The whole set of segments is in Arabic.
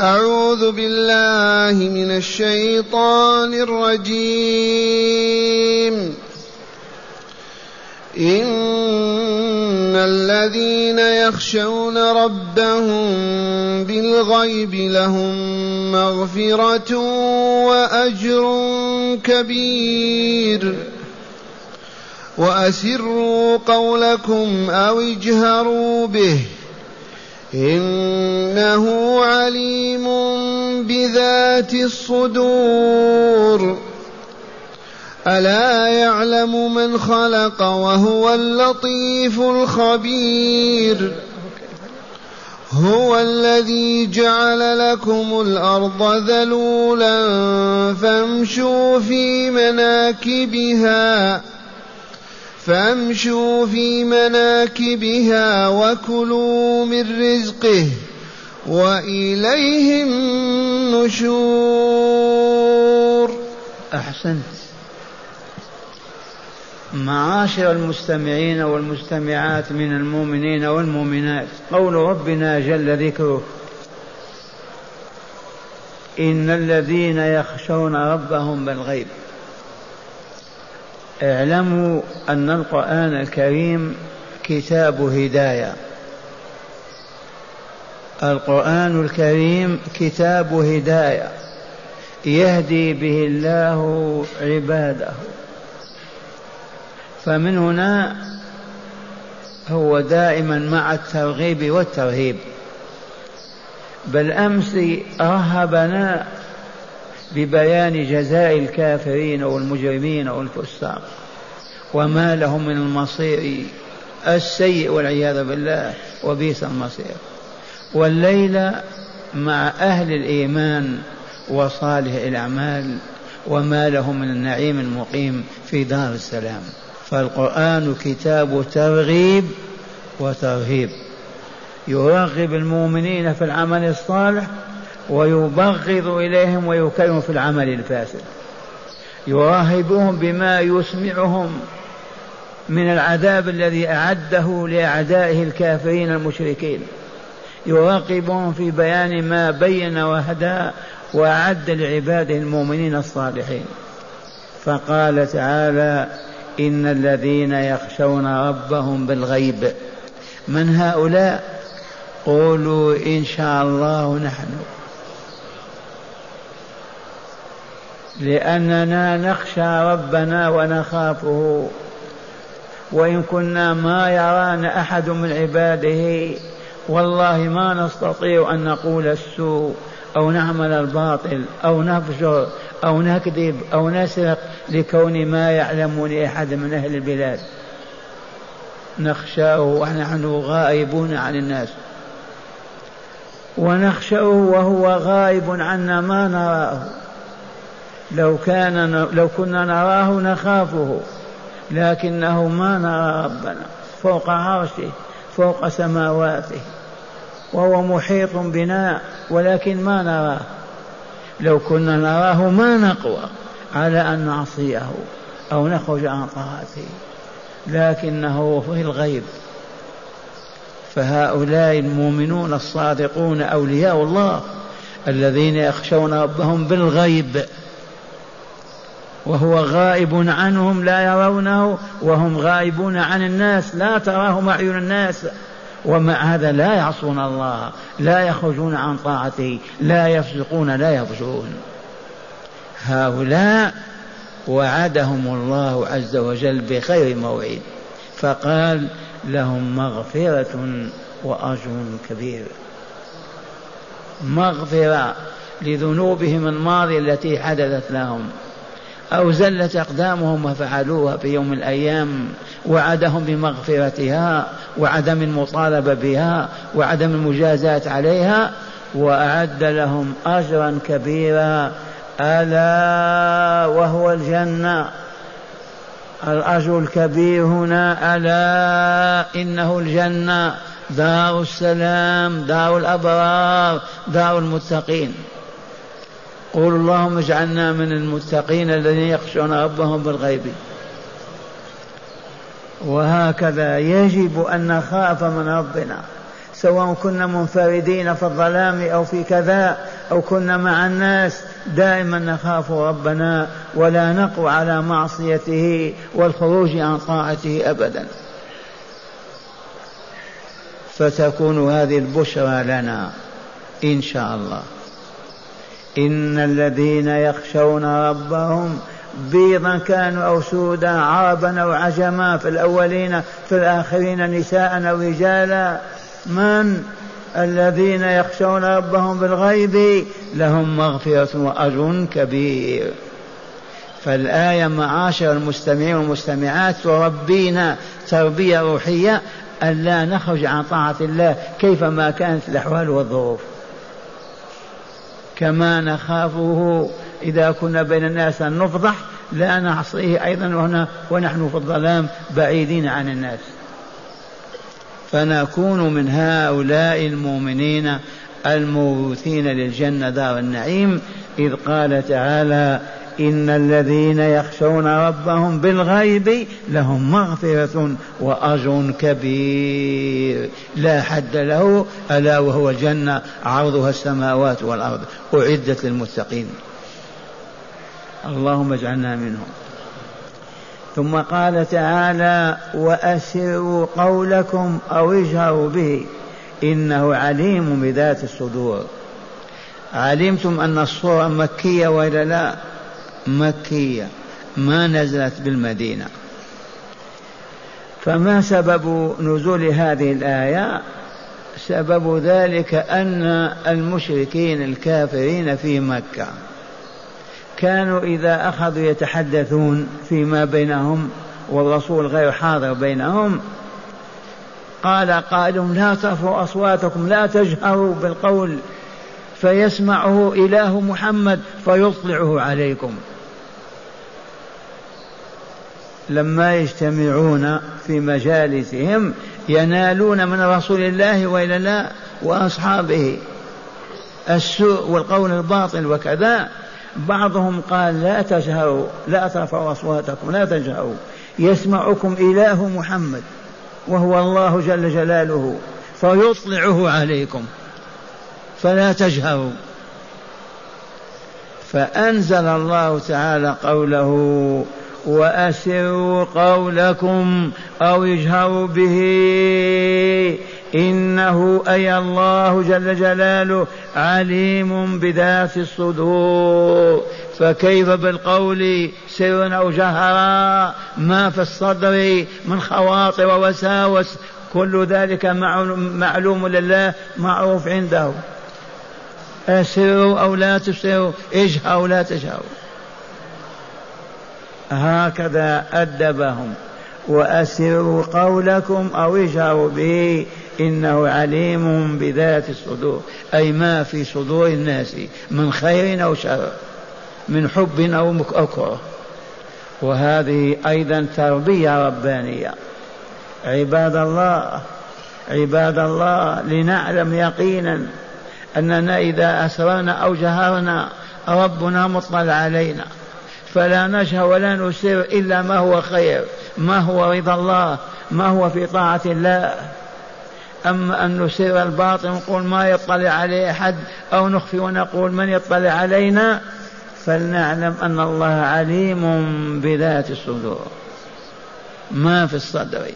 أعوذ بالله من الشيطان الرجيم. إن الذين يخشون ربهم بالغيب لهم مغفرة وأجر كبير. وأسروا قولكم أو اجهروا به. إنه عليم بذات الصدور. ألا يعلم من خلق وهو اللطيف الخبير. هو الذي جعل لكم الأرض ذلولا فامشوا في مناكبها. فامشوا في مناكبها وكلوا من رزقه واليه النشور. أحسنت. معاشر المستمعين والمستمعات من المؤمنين والمؤمنات قول ربنا جل ذكره إن الذين يخشون ربهم بالغيب. اعلموا أن القرآن الكريم كتاب هداية. القرآن الكريم كتاب هداية. يهدي به الله عباده. فمن هنا هو دائما مع الترغيب والترهيب. بل امس رهبنا ببيان جزاء الكافرين والمجرمين والفساق وما لهم من المصير السيء والعياذ بالله وبئس المصير. والليلة مع أهل الإيمان وصالح الأعمال وما لهم من النعيم المقيم في دار السلام. فالقرآن كتاب ترغيب وترهيب. يرغب المؤمنين في العمل الصالح ويبغض إليهم ويكرم في العمل الفاسد. يراهبهم بما يسمعهم من العذاب الذي أعده لأعدائه الكافرين المشركين. يراقبهم في بيان ما بين وهدى وأعد لعباده المؤمنين الصالحين. فقال تعالى إن الذين يخشون ربهم بالغيب. من هؤلاء؟ قولوا إن شاء الله نحن. لأننا نخشى ربنا ونخافه. وإن كنا ما يرانا أحد من عباده والله ما نستطيع أن نقول السوء أو نعمل الباطل أو نفجر أو نكذب أو نسرق لكون ما يعلم لأحد من أهل البلاد. نخشاه ونحن غائبون عن الناس. ونخشاه وهو غائب عنا ما نراه. لو كان لو كنا نراه نخافه لكنه ما نرى ربنا فوق عرشه فوق سماواته وهو محيط بنا ولكن ما نراه. لو كنا نراه ما نقوى على أن نعصيه أو نخرج عن طاعته. لكنه في الغيب. فهؤلاء المؤمنون الصادقون أولياء الله الذين يخشون ربهم بالغيب. وهو غائب عنهم لا يرونه وهم غائبون عن الناس لا تراهم أعين الناس. ومع هذا لا يعصون الله لا يخرجون عن طاعته لا يفسقون لا يفجرون هؤلاء وعدهم الله عز وجل بخير موعد فقال لهم مغفرة وأجر كبير. مغفرة لذنوبهم الماضية التي حدثت لهم. أو زلت أقدامهم وفعلوها في يوم من الأيام وعدهم بمغفرتها وعدم المطالبة بها وعدم المجازاة عليها وأعد لهم أجرا كبيرا ألا وهو الجنة. الأجر الكبير هنا ألا إنه الجنة. دار السلام دار الأبرار دار المتقين. قول اللهم اجعلنا من المتقين الذين يخشون ربهم بالغيب. وهكذا يجب أن نخاف من ربنا سواء كنا منفردين في الظلام أو في كذا أو كنا مع الناس دائما نخاف ربنا ولا نقوى على معصيته والخروج عن طاعته أبدا. فتكون هذه البشرى لنا إن شاء الله. إن الذين يخشون ربهم بيضا كانوا أو سودا عربا أو عجما في الأولين في الآخرين نساء أو رجالا. من الذين يخشون ربهم بالغيب لهم مغفرة وأجر كبير. فالآية معاشر المستمعين والمستمعات تربينا تربية روحية ألا نخرج عن طاعة الله كيفما كانت الأحوال والظروف. كما نخافه إذا كنا بين الناس أن نفضح لا نعصيه أيضا وهنا ونحن في الظلام بعيدين عن الناس. فنكون من هؤلاء المؤمنين المورثين للجنة دار النعيم إذ قال تعالى إن الذين يخشون ربهم بالغيب لهم مغفرة وأجر كبير. لا حد له ألا وهو الجنة عرضها السماوات والأرض. أعدت للمتقين. اللهم اجعلنا منهم. ثم قال تعالى وأسروا قولكم أو اجهروا به. إنه عليم بذات الصدور. علمتم أن الصورة مكية وإلا لا؟ مكية ما نزلت بالمدينة. فما سبب نزول هذه الآية؟ سبب ذلك أن المشركين الكافرين في مكة كانوا إذا أخذوا يتحدثون فيما بينهم والرسول غير حاضر بينهم قال قائلهم لا ترفعوا أصواتكم لا تجهروا بالقول فيسمعه إله محمد فيطلعه عليكم. لما يجتمعون في مجالسهم ينالون من رسول الله وإلى لا وأصحابه. السوء والقول الباطل وكذا. بعضهم قال لا تجهروا لا ترفعوا أصواتكم لا تجهروا. يسمعكم إله محمد وهو الله جل جلاله فيطلعه عليكم. فلا تجهروا. فأنزل الله تعالى قوله وأسروا قولكم أو اجهروا به. إنه أي الله جل جلاله عليم بذات الصدور. فكيف بالقول سر أو جهرا؟ ما في الصدر من خواطر ووساوس. كل ذلك معلوم لله معروف عنده. أسروا أو لا تسروا اجهروا لا تجهروا. هكذا أدبهم وأسروا قولكم أو اجهروا به إنه عليم بذات الصدور أي ما في صدور الناس من خير أو شر من حب أو كره وهذه أيضا تربية ربانية. عباد الله عباد الله لنعلم يقينا أننا إذا أسررنا أو جهرنا ربنا مطلع علينا. فلا نجهر ولا نسر إلا ما هو خير ما هو رضا الله ما هو في طاعة الله. أما أن نسر الباطل ونقول ما يطلع عليه أحد أو نخفي ونقول من يطلع علينا فلنعلم أن الله عليم بذات الصدور. ما في الصدر.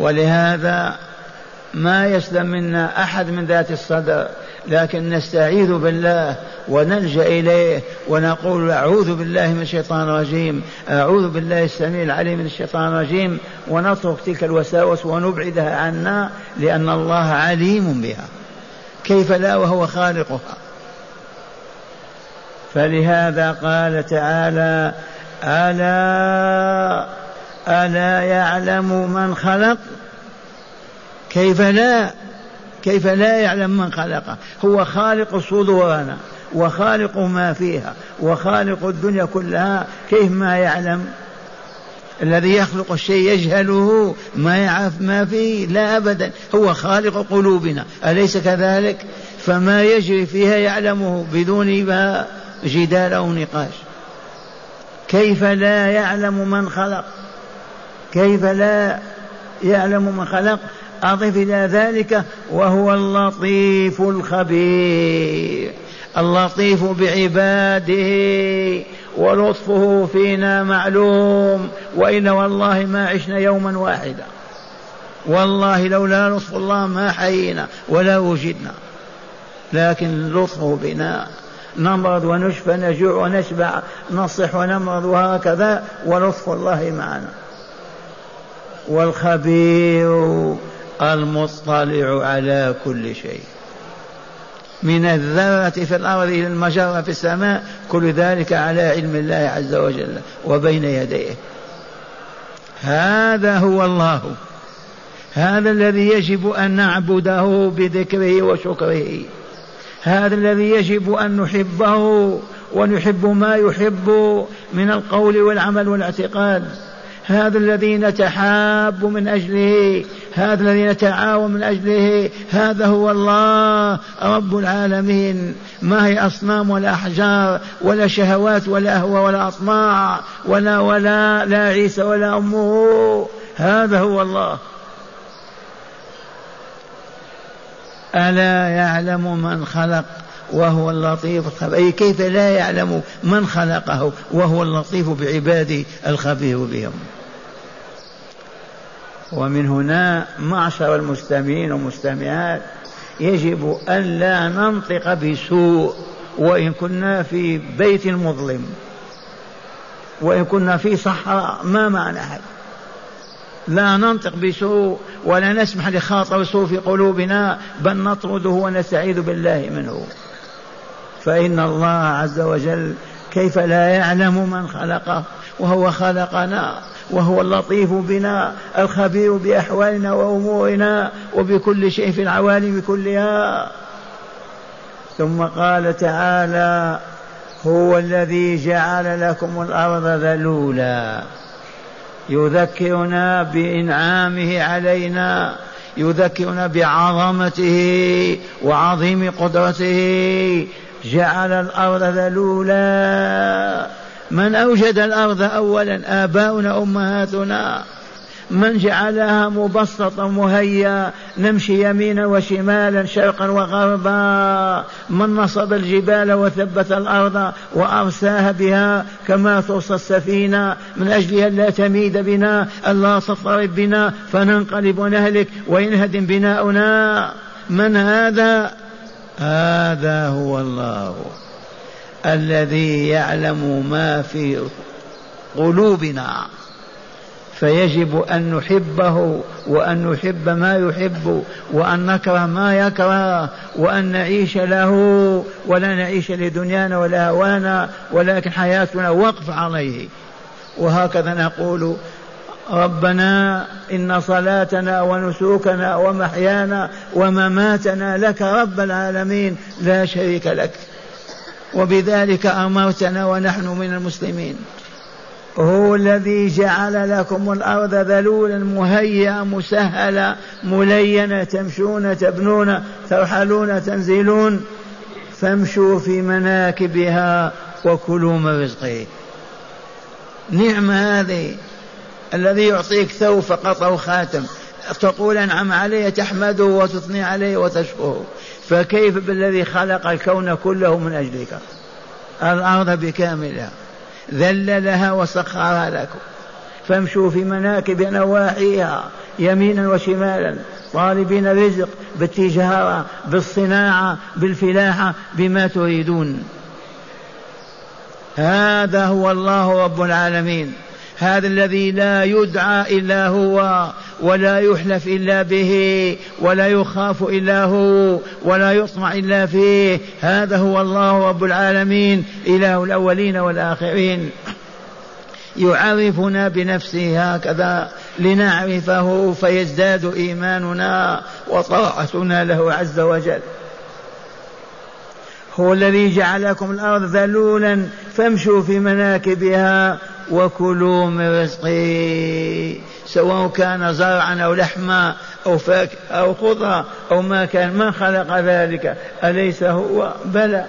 ولهذا ما يسلم منا أحد من ذات الصدر. لكن نستعيذ بالله ونلجأ إليه ونقول أعوذ بالله من الشيطان الرجيم أعوذ بالله السميع العليم من الشيطان الرجيم ونترك تلك الوساوس ونبعدها عنا لأن الله عليم بها. كيف لا وهو خالقها؟ فلهذا قال تعالى ألا ألا يعلم من خلق؟ كيف لا؟ كيف لا يعلم من خلقه. هو خالق صدورنا وخالق ما فيها وخالق الدنيا كلها. كيف ما يعلم؟ الذي يخلق الشيء يجهله ما يعرف ما فيه. لا ابدا. هو خالق قلوبنا. أليس كذلك؟ فما يجري فيها يعلمه بدون جدال أو نقاش. كيف لا يعلم من خلق؟ كيف لا يعلم من خلق؟ أضف إلى ذلك وهو اللطيف الخبير اللطيف بعباده ولطفه فينا معلوم وإن والله ما عشنا يوما واحدا. والله لولا لطف الله ما حيينا ولا وجدنا. لكن لطفه بنا. نمرض ونشفى نجوع ونشبع نصح ونمرض وهكذا ولطف الله معنا. والخبير المطلع على كل شيء. من الذرة في الأرض إلى المجرة في السماء كل ذلك على علم الله عز وجل وبين يديه. هذا هو الله. هذا الذي يجب أن نعبده بذكره وشكره. هذا الذي يجب أن نحبه ونحب ما يحب من القول والعمل والاعتقاد. هذا الذي نتحاب من أجله هذا الذي نتعاون من أجله هذا هو الله رب العالمين. ما هي أصنام ولا أحجار ولا شهوات ولا أهوى ولا أطماع ولا ولا لا عيسى ولا أمه. هذا هو الله. ألا يعلم من خلق وهو اللطيف الخبير؟ كيف لا يعلم من خلقه وهو اللطيف بعباده الخبير بهم؟ ومن هنا معشر المستمعين والمستمعات يجب أن لا ننطق بسوء وإن كنا في بيت مظلم وإن كنا في صحراء ما معنى هذا؟ لا ننطق بسوء ولا نسمح لخاطر سوء في قلوبنا بل نطرده ونستعيذ بالله منه. فإن الله عز وجل كيف لا يعلم من خلقه وهو خلقنا. وهو اللطيف بنا الخبير بأحوالنا وأمورنا وبكل شيء في العوالم كلها. ثم قال تعالى هو الذي جعل لكم الأرض ذلولا. يذكرنا بإنعامه علينا يذكرنا بعظمته وعظيم قدرته. جعل الأرض ذلولا. من أوجد الأرض أولا آباؤنا أمهاتنا. من جعلها مبسطة مهيا نمشي يمينا وشمالا شرقا وغربا. من نصب الجبال وثبت الأرض وأرساها بها كما ترسى السفينة. من أجل أن لا تميد بنا ألا تضطرب بنا فننقلب ونهلك وينهدم بناؤنا. من هذا؟ هذا هو الله. الذي يعلم ما في قلوبنا فيجب أن نحبه وأن نحب ما يحب وأن نكره ما يكره وأن نعيش له ولا نعيش لدنيانا ولا هوانا ولكن حياتنا وقف عليه. وهكذا نقول ربنا إن صلاتنا ونسوكنا ومحيانا ومماتنا لك رب العالمين لا شريك لك. وبذلك أمرتنا ونحن من المسلمين. هو الذي جعل لكم الأرض ذلولا مهيئة مسهلة ملينة تمشون تبنون ترحلون تنزلون. فامشوا في مناكبها وكلوا من رزقه. نعمة هذه الذي يعطيك ثوب فقط أو خاتم تقول أنعم عليه تحمده وتثني عليه وتشكره. فكيف بالذي خلق الكون كله من أجلك؟ الأرض بكاملها. ذللها وسخرها لكم. فامشوا في مناكب نواحيها يمينا وشمالا طالبين رزق بالتجارة بالصناعة بالفلاحة بما تريدون. هذا هو الله رب العالمين. هذا الذي لا يدعى إلا هو. ولا يحلف إلا به ولا يخاف إلا هو ولا يطمع إلا فيه. هذا هو الله رب العالمين إله الأولين والآخرين. يعرفنا بنفسه هكذا لنعرفه فيزداد إيماننا وطاعتنا له عز وجل. هو الذي جعلكم الأرض ذلولا فامشوا في مناكبها وكلوا من رزقه سواء كان زرعا أو لحما أو فاكهة أو خضرة أو ما كان من خلق ذلك أليس هو؟ بلى.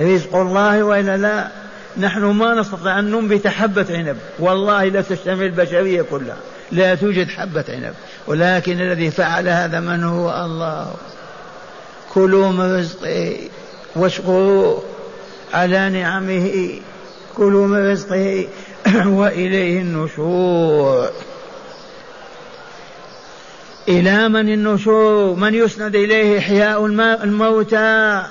رزق الله وإلا لا؟ نحن ما نستطيع أن ننبت حبة عنب. والله لا تشتمل البشرية كلها. لا توجد حبة عنب. ولكن الذي فعل هذا من هو؟ الله. كلوا من رزقه واشكروه على نعمه. كلوا من رزقه وإليه النشور. إلى من النشور؟ من يسند إليه إحياء الموتى؟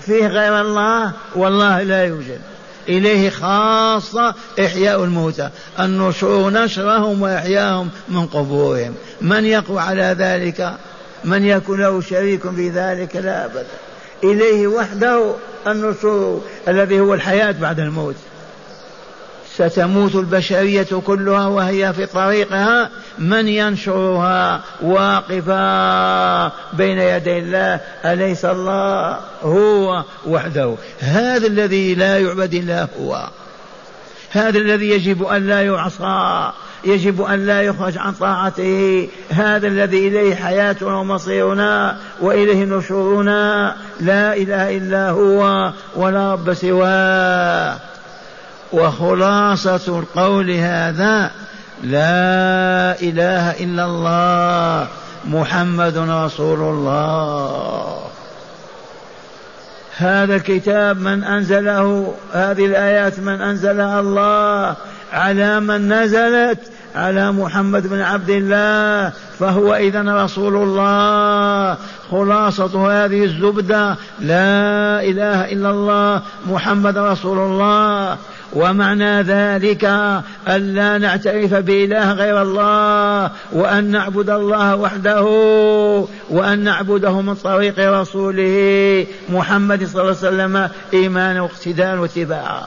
فيه غير الله؟ والله لا يوجد. إليه خاصة إحياء الموتى. النشور نشرهم وإحياهم من قبورهم. من يقوى على ذلك؟ من يكون له شريك في ذلك؟ لا أبدا. إليه وحده النشور الذي هو الحياة بعد الموت. ستموت البشرية كلها وهي في طريقها من ينشرها واقفا بين يدي الله أليس الله هو وحده؟ هذا الذي لا يعبد إلا هو. هذا الذي يجب أن لا يعصى يجب أن لا يخرج عن طاعته. هذا الذي إليه حياتنا ومصيرنا وإليه نشورنا. لا إله إلا هو ولا رب سواه. وخلاصة القول هذا لا إله إلا الله محمد رسول الله. هذا الكتاب من أنزله هذه الآيات من أنزلها الله على من نزلت؟ على محمد بن عبد الله فهو إذا رسول الله. خلاصة هذه الزبدة لا إله إلا الله محمد رسول الله. ومعنى ذلك أن لا نعترف بإله غير الله وأن نعبد الله وحده وأن نعبده من طريق رسوله محمد صلى الله عليه وسلم إيمانا واقتداء واتباعا.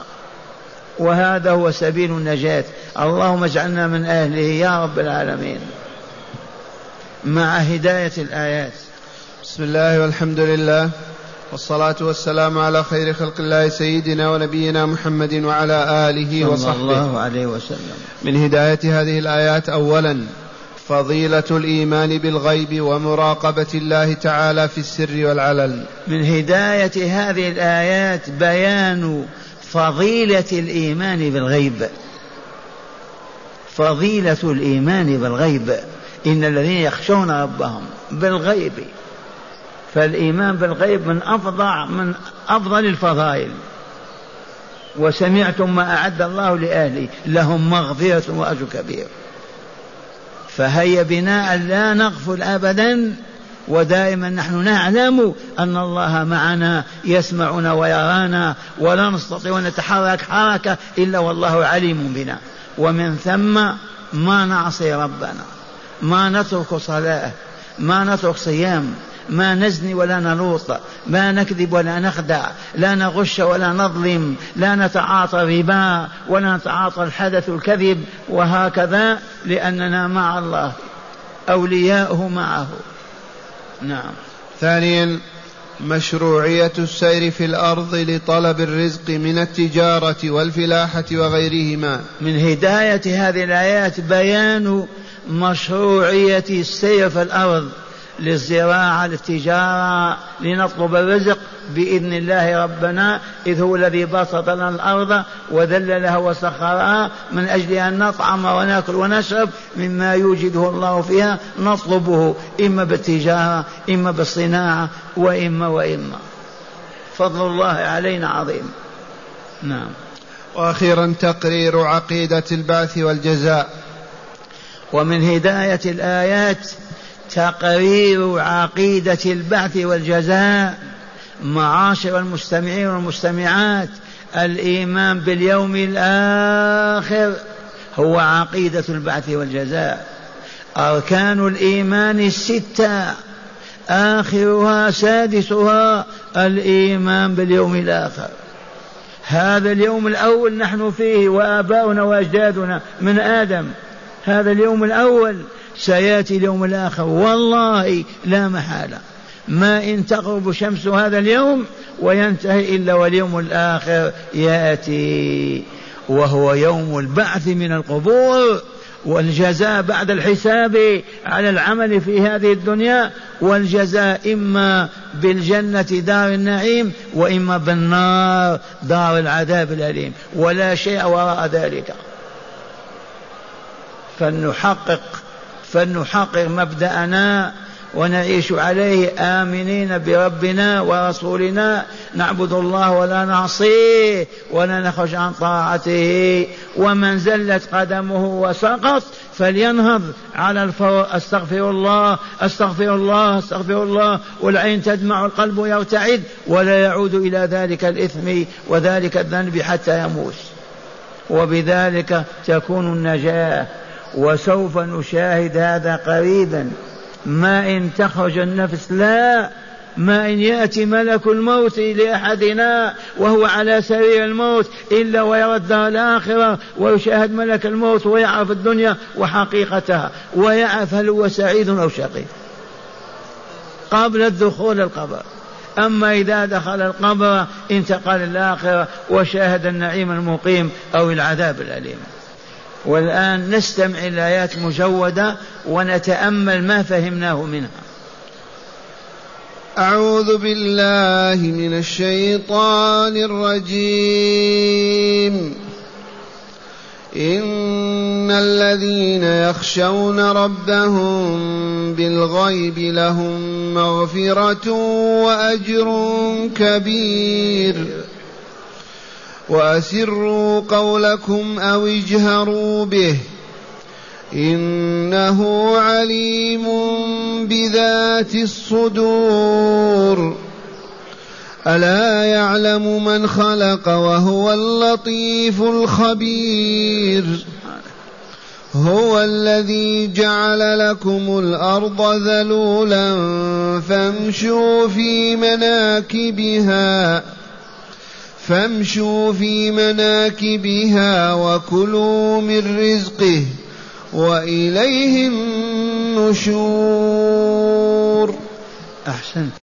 وهذا هو سبيل النجاة. اللهم اجعلنا من أهله يا رب العالمين. مع هداية الآيات. بسم الله والحمد لله. والصلاة والسلام على خير خلق الله سيدنا ونبينا محمد وعلى آله وصحبه. صلى الله عليه وسلم. من هداية هذه الآيات أولا فضيلة الإيمان بالغيب ومراقبة الله تعالى في السر والعلن. من هداية هذه الآيات بيان فضيلة الإيمان بالغيب. فضيلة الإيمان بالغيب. إن الذين يخشون ربهم بالغيب فالإيمان بالغيب من أفضل من أفضل الفضائل. وسمعتم ما أعد الله لأهله لهم مغفرة وأجر كبير. فهيا بنا لا نغفل أبدا ودائما نحن نعلم أن الله معنا يسمعنا ويرانا ولا نستطيع أن نتحرك حركة إلا والله عليم بنا. ومن ثم ما نعصي ربنا ما نترك صلاة ما نترك صيام ما نزني ولا نلوط ما نكذب ولا نخدع لا نغش ولا نظلم لا نتعاطى الربا ولا نتعاطى الحدث الكذب وهكذا لأننا مع الله أولياؤه معه. نعم. ثانيا مشروعية السير في الأرض لطلب الرزق من التجارة والفلاحة وغيرهما. من هداية هذه الآيات بيان مشروعية السير في الأرض. للزراعة للتجارة لنطلب الرزق بإذن الله ربنا إذ هو الذي بسط لنا الأرض وذللها وسخرها من أجل أن نطعم ونأكل ونشرب مما يوجده الله فيها نطلبه إما بالتجارة إما بالصناعة وإما وإما. فضل الله علينا عظيم. نعم. وأخيرا تقرير عقيدة البعث والجزاء. ومن هداية الآيات تقرير عقيدة البعث والجزاء معاشر المستمعين والمستمعات. الإيمان باليوم الآخر هو عقيدة البعث والجزاء. أركان الإيمان الستة. آخرها سادسها الإيمان باليوم الآخر. هذا اليوم الأول نحن فيه وآباؤنا وأجدادنا من آدم. هذا اليوم الأول سياتي اليوم الآخر. والله لا محالة. ما إن تغرب شمس هذا اليوم وينتهي إلا واليوم الآخر يأتي. وهو يوم البعث من القبور والجزاء بعد الحساب على العمل في هذه الدنيا والجزاء إما بالجنة دار النعيم وإما بالنار دار العذاب الأليم. ولا شيء وراء ذلك. فلنحقق فلنحقق مبدأنا ونعيش عليه آمنين بربنا ورسولنا. نعبد الله ولا نعصيه ولا نخرج عن طاعته. ومن زلت قدمه وسقط فلينهض على الفور. أستغفر الله أستغفر الله أستغفر الله. والعين تدمع القلب يرتعد ولا يعود إلى ذلك الإثم وذلك الذنب حتى يموت. وبذلك تكون النجاة. وسوف نشاهد هذا قريبا. ما إن تخرج النفس لا. ما إن يأتي ملك الموت لأحدنا وهو على سرير الموت إلا ويرى الدار الآخرة ويشاهد ملك الموت ويعرف الدنيا وحقيقتها ويعرف هل هو سعيد أو شقي. قبل الدخول القبر. أما إذا دخل القبر انتقل الآخرة وشاهد النعيم المقيم أو العذاب الأليم. والآن نستمع إلى آيات مجودة ونتأمل ما فهمناه منها. أعوذ بالله من الشيطان الرجيم. إن الذين يخشون ربهم بالغيب لهم مغفرة وأجر كبير. وأسروا قولكم أو اجهروا به إنه عليم بذات الصدور. ألا يعلم من خلق وهو اللطيف الخبير. هو الذي جعل لكم الأرض ذلولا فامشوا في مناكبها. فامشوا في مناكبها وكلوا من رزقه واليه النشور. أحسنت.